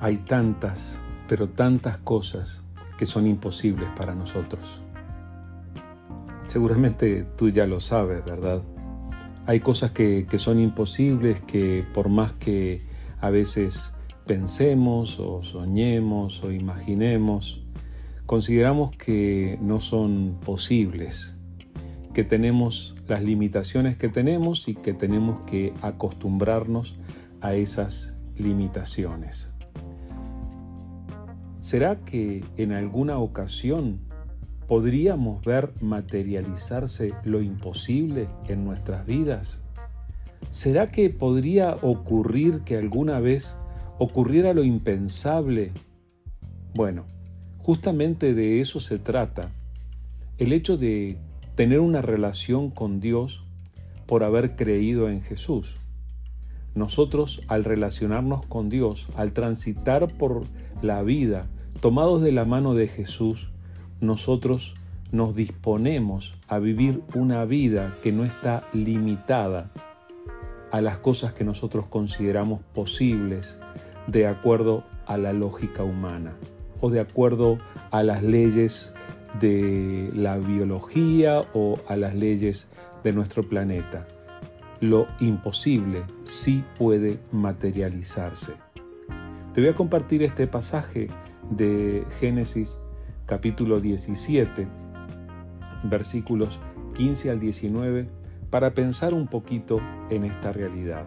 Hay tantas, pero tantas cosas que son imposibles para nosotros. Seguramente tú ya lo sabes, ¿verdad? Hay cosas que, que son imposibles que por más que a veces pensemos o soñemos o imaginemos, consideramos que no son posibles, que tenemos las limitaciones que tenemos y que tenemos que acostumbrarnos a esas limitaciones. ¿Será que en alguna ocasión podríamos ver materializarse lo imposible en nuestras vidas? ¿Será que podría ocurrir que alguna vez ocurriera lo impensable? Bueno, justamente de eso se trata. El hecho de tener una relación con Dios por haber creído en Jesús. Nosotros al relacionarnos con Dios, al transitar por la vida, tomados de la mano de Jesús, nosotros nos disponemos a vivir una vida que no está limitada a las cosas que nosotros consideramos posibles de acuerdo a la lógica humana o de acuerdo a las leyes de la biología o a las leyes de nuestro planeta. Lo imposible sí puede materializarse. Te voy a compartir este pasaje de Génesis capítulo 17, versículos 15 al 19, para pensar un poquito en esta realidad.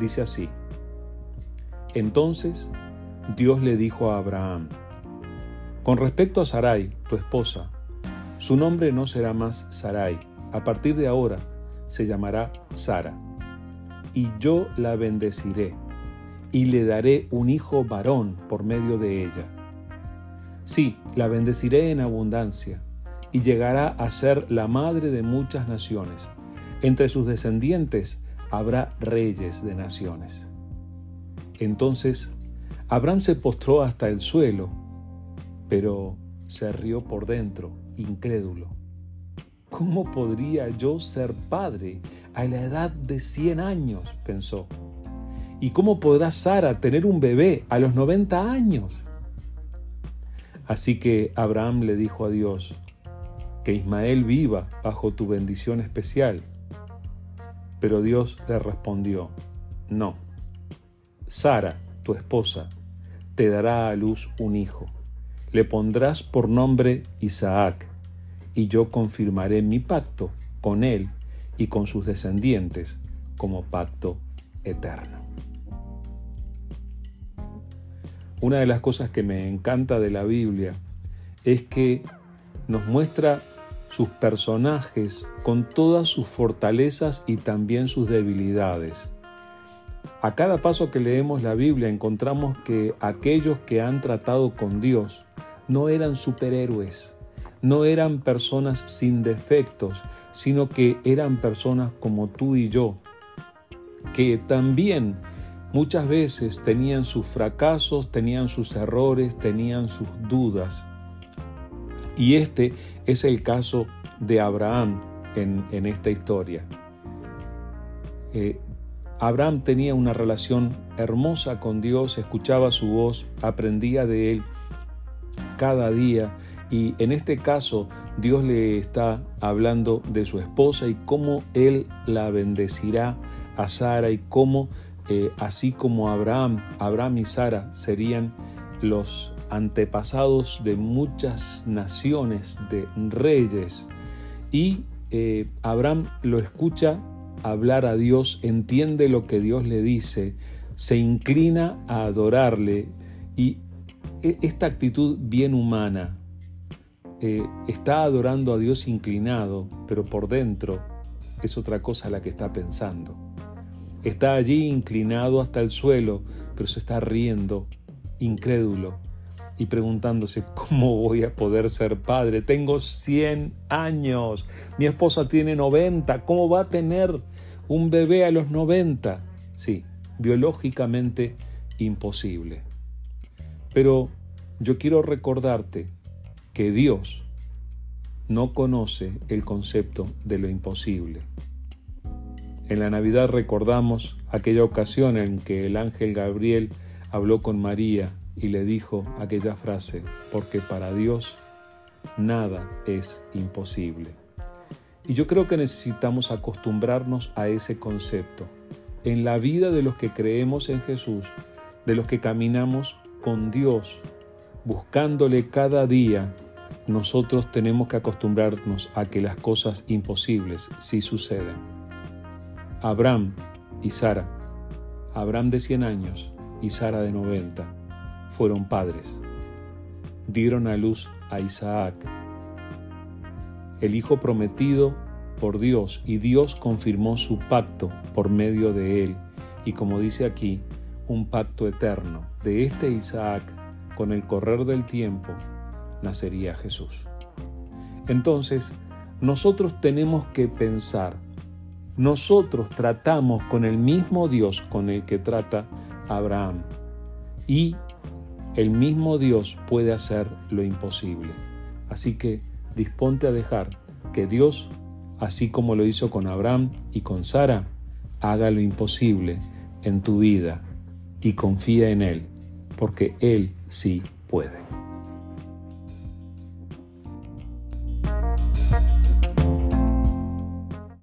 Dice así, entonces Dios le dijo a Abraham, con respecto a Sarai, tu esposa, su nombre no será más Sarai, a partir de ahora se llamará Sara, y yo la bendeciré, y le daré un hijo varón por medio de ella. Sí, la bendeciré en abundancia, y llegará a ser la madre de muchas naciones. Entre sus descendientes habrá reyes de naciones. Entonces Abraham se postró hasta el suelo, pero se rió por dentro, incrédulo. ¿Cómo podría yo ser padre a la edad de 100 años? pensó. ¿Y cómo podrá Sara tener un bebé a los 90 años? Así que Abraham le dijo a Dios, que Ismael viva bajo tu bendición especial. Pero Dios le respondió, no, Sara, tu esposa, te dará a luz un hijo. Le pondrás por nombre Isaac, y yo confirmaré mi pacto con él y con sus descendientes como pacto eterno. Una de las cosas que me encanta de la Biblia es que nos muestra sus personajes con todas sus fortalezas y también sus debilidades. A cada paso que leemos la Biblia encontramos que aquellos que han tratado con Dios no eran superhéroes, no eran personas sin defectos, sino que eran personas como tú y yo, que también muchas veces tenían sus fracasos, tenían sus errores, tenían sus dudas. Y este es el caso de Abraham en, esta historia. Eh, Abraham tenía una relación hermosa con Dios, escuchaba su voz, aprendía de él cada día y en este caso Dios le está hablando de su esposa y cómo él la bendecirá a Sara y cómo eh, así como Abraham, Abraham y Sara serían los antepasados de muchas naciones, de reyes. Y eh, Abraham lo escucha hablar a Dios, entiende lo que Dios le dice, se inclina a adorarle y e, esta actitud bien humana eh, está adorando a Dios inclinado, pero por dentro es otra cosa la que está pensando. Está allí inclinado hasta el suelo, pero se está riendo, incrédulo, y preguntándose, ¿cómo voy a poder ser padre? Tengo 100 años, mi esposa tiene 90, ¿cómo va a tener un bebé a los 90? Sí, biológicamente imposible. Pero yo quiero recordarte que Dios no conoce el concepto de lo imposible. En la Navidad recordamos aquella ocasión en que el ángel Gabriel habló con María y le dijo aquella frase, porque para Dios nada es imposible. Y yo creo que necesitamos acostumbrarnos a ese concepto. En la vida de los que creemos en Jesús, de los que caminamos con Dios, buscándole cada día, nosotros tenemos que acostumbrarnos a que las cosas imposibles sí suceden. Abraham y Sara, Abraham de 100 años y Sara de 90, fueron padres. Dieron a luz a Isaac, el hijo prometido por Dios, y Dios confirmó su pacto por medio de él, y como dice aquí, un pacto eterno. De este Isaac, con el correr del tiempo, nacería Jesús. Entonces, nosotros tenemos que pensar, nosotros tratamos con el mismo Dios con el que trata Abraham, y el mismo Dios puede hacer lo imposible. Así que disponte a dejar que Dios, así como lo hizo con Abraham y con Sara, haga lo imposible en tu vida y confía en Él, porque Él sí puede.